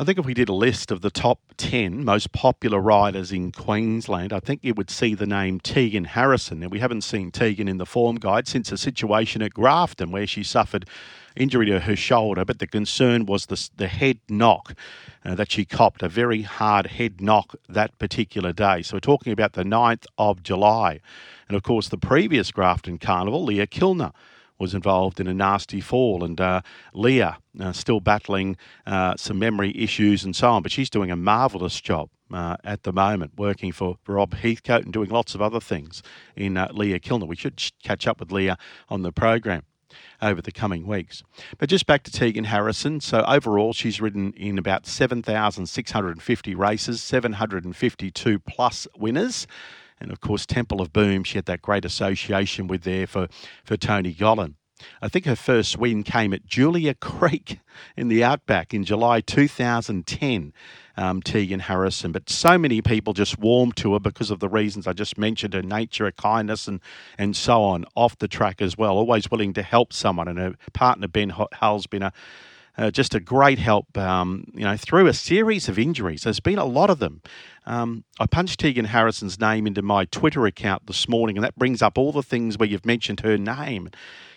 I think if we did a list of the top 10 most popular riders in Queensland, I think you would see the name Tegan Harrison. Now, we haven't seen Tegan in the form guide since a situation at Grafton where she suffered injury to her shoulder, but the concern was the, the head knock uh, that she copped, a very hard head knock that particular day. So we're talking about the 9th of July. And of course, the previous Grafton Carnival, Leah Kilner was involved in a nasty fall, and uh, Leah uh, still battling uh, some memory issues and so on. But she's doing a marvellous job uh, at the moment, working for Rob Heathcote and doing lots of other things in uh, Leah Kilner. We should catch up with Leah on the program over the coming weeks. But just back to Tegan Harrison. So overall, she's ridden in about 7,650 races, 752 plus winners. And of course, Temple of Boom, she had that great association with there for, for Tony Gollan. I think her first win came at Julia Creek in the Outback in July 2010, um, Tegan Harrison. But so many people just warmed to her because of the reasons I just mentioned her nature, her kindness, and, and so on off the track as well. Always willing to help someone. And her partner, Ben Hull's been a uh, just a great help, um, you know, through a series of injuries. There's been a lot of them. Um, I punched Tegan Harrison's name into my Twitter account this morning, and that brings up all the things where you've mentioned her name.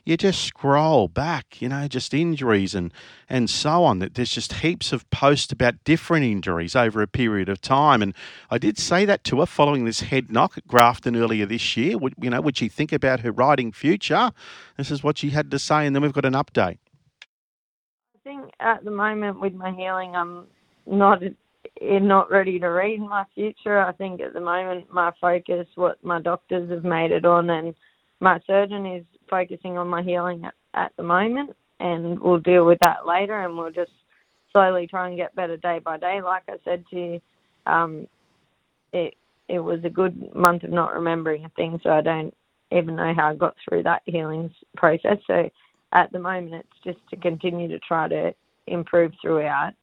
You just scroll back, you know, just injuries and and so on. That there's just heaps of posts about different injuries over a period of time. And I did say that to her following this head knock at Grafton earlier this year. Would you know? Would she think about her riding future? This is what she had to say, and then we've got an update think at the moment with my healing, I'm not not ready to read my future. I think at the moment my focus, what my doctors have made it on, and my surgeon is focusing on my healing at, at the moment, and we'll deal with that later, and we'll just slowly try and get better day by day. Like I said to you, um, it it was a good month of not remembering a thing, so I don't even know how I got through that healing process. So at the moment, it's just to continue to try to improve throughout.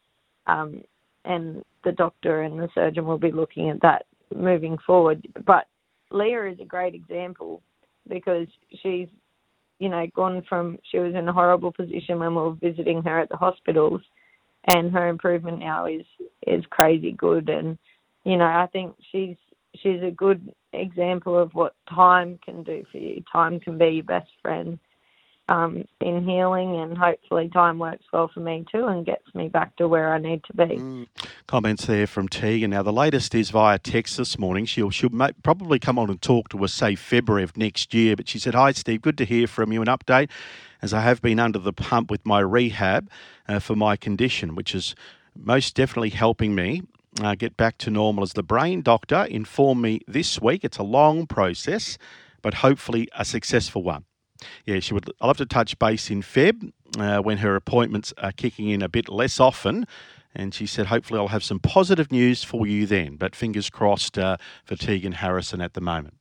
Um, and the doctor and the surgeon will be looking at that moving forward. But Leah is a great example because she's, you know, gone from she was in a horrible position when we were visiting her at the hospitals, and her improvement now is is crazy good. And you know, I think she's she's a good example of what time can do for you. Time can be your best friend um, in healing, and hopefully time works well for me too and gets me back to where I need to be. Mm. Comments there from Tegan. Now the latest is via text this morning. She'll she'll probably come on and talk to us say February of next year. But she said, "Hi Steve, good to hear from you. An update." As I have been under the pump with my rehab uh, for my condition, which is most definitely helping me uh, get back to normal. As the brain doctor informed me this week, it's a long process, but hopefully a successful one. Yeah, she would. I'll have to touch base in Feb uh, when her appointments are kicking in a bit less often. And she said, hopefully, I'll have some positive news for you then. But fingers crossed uh, for Tegan Harrison at the moment.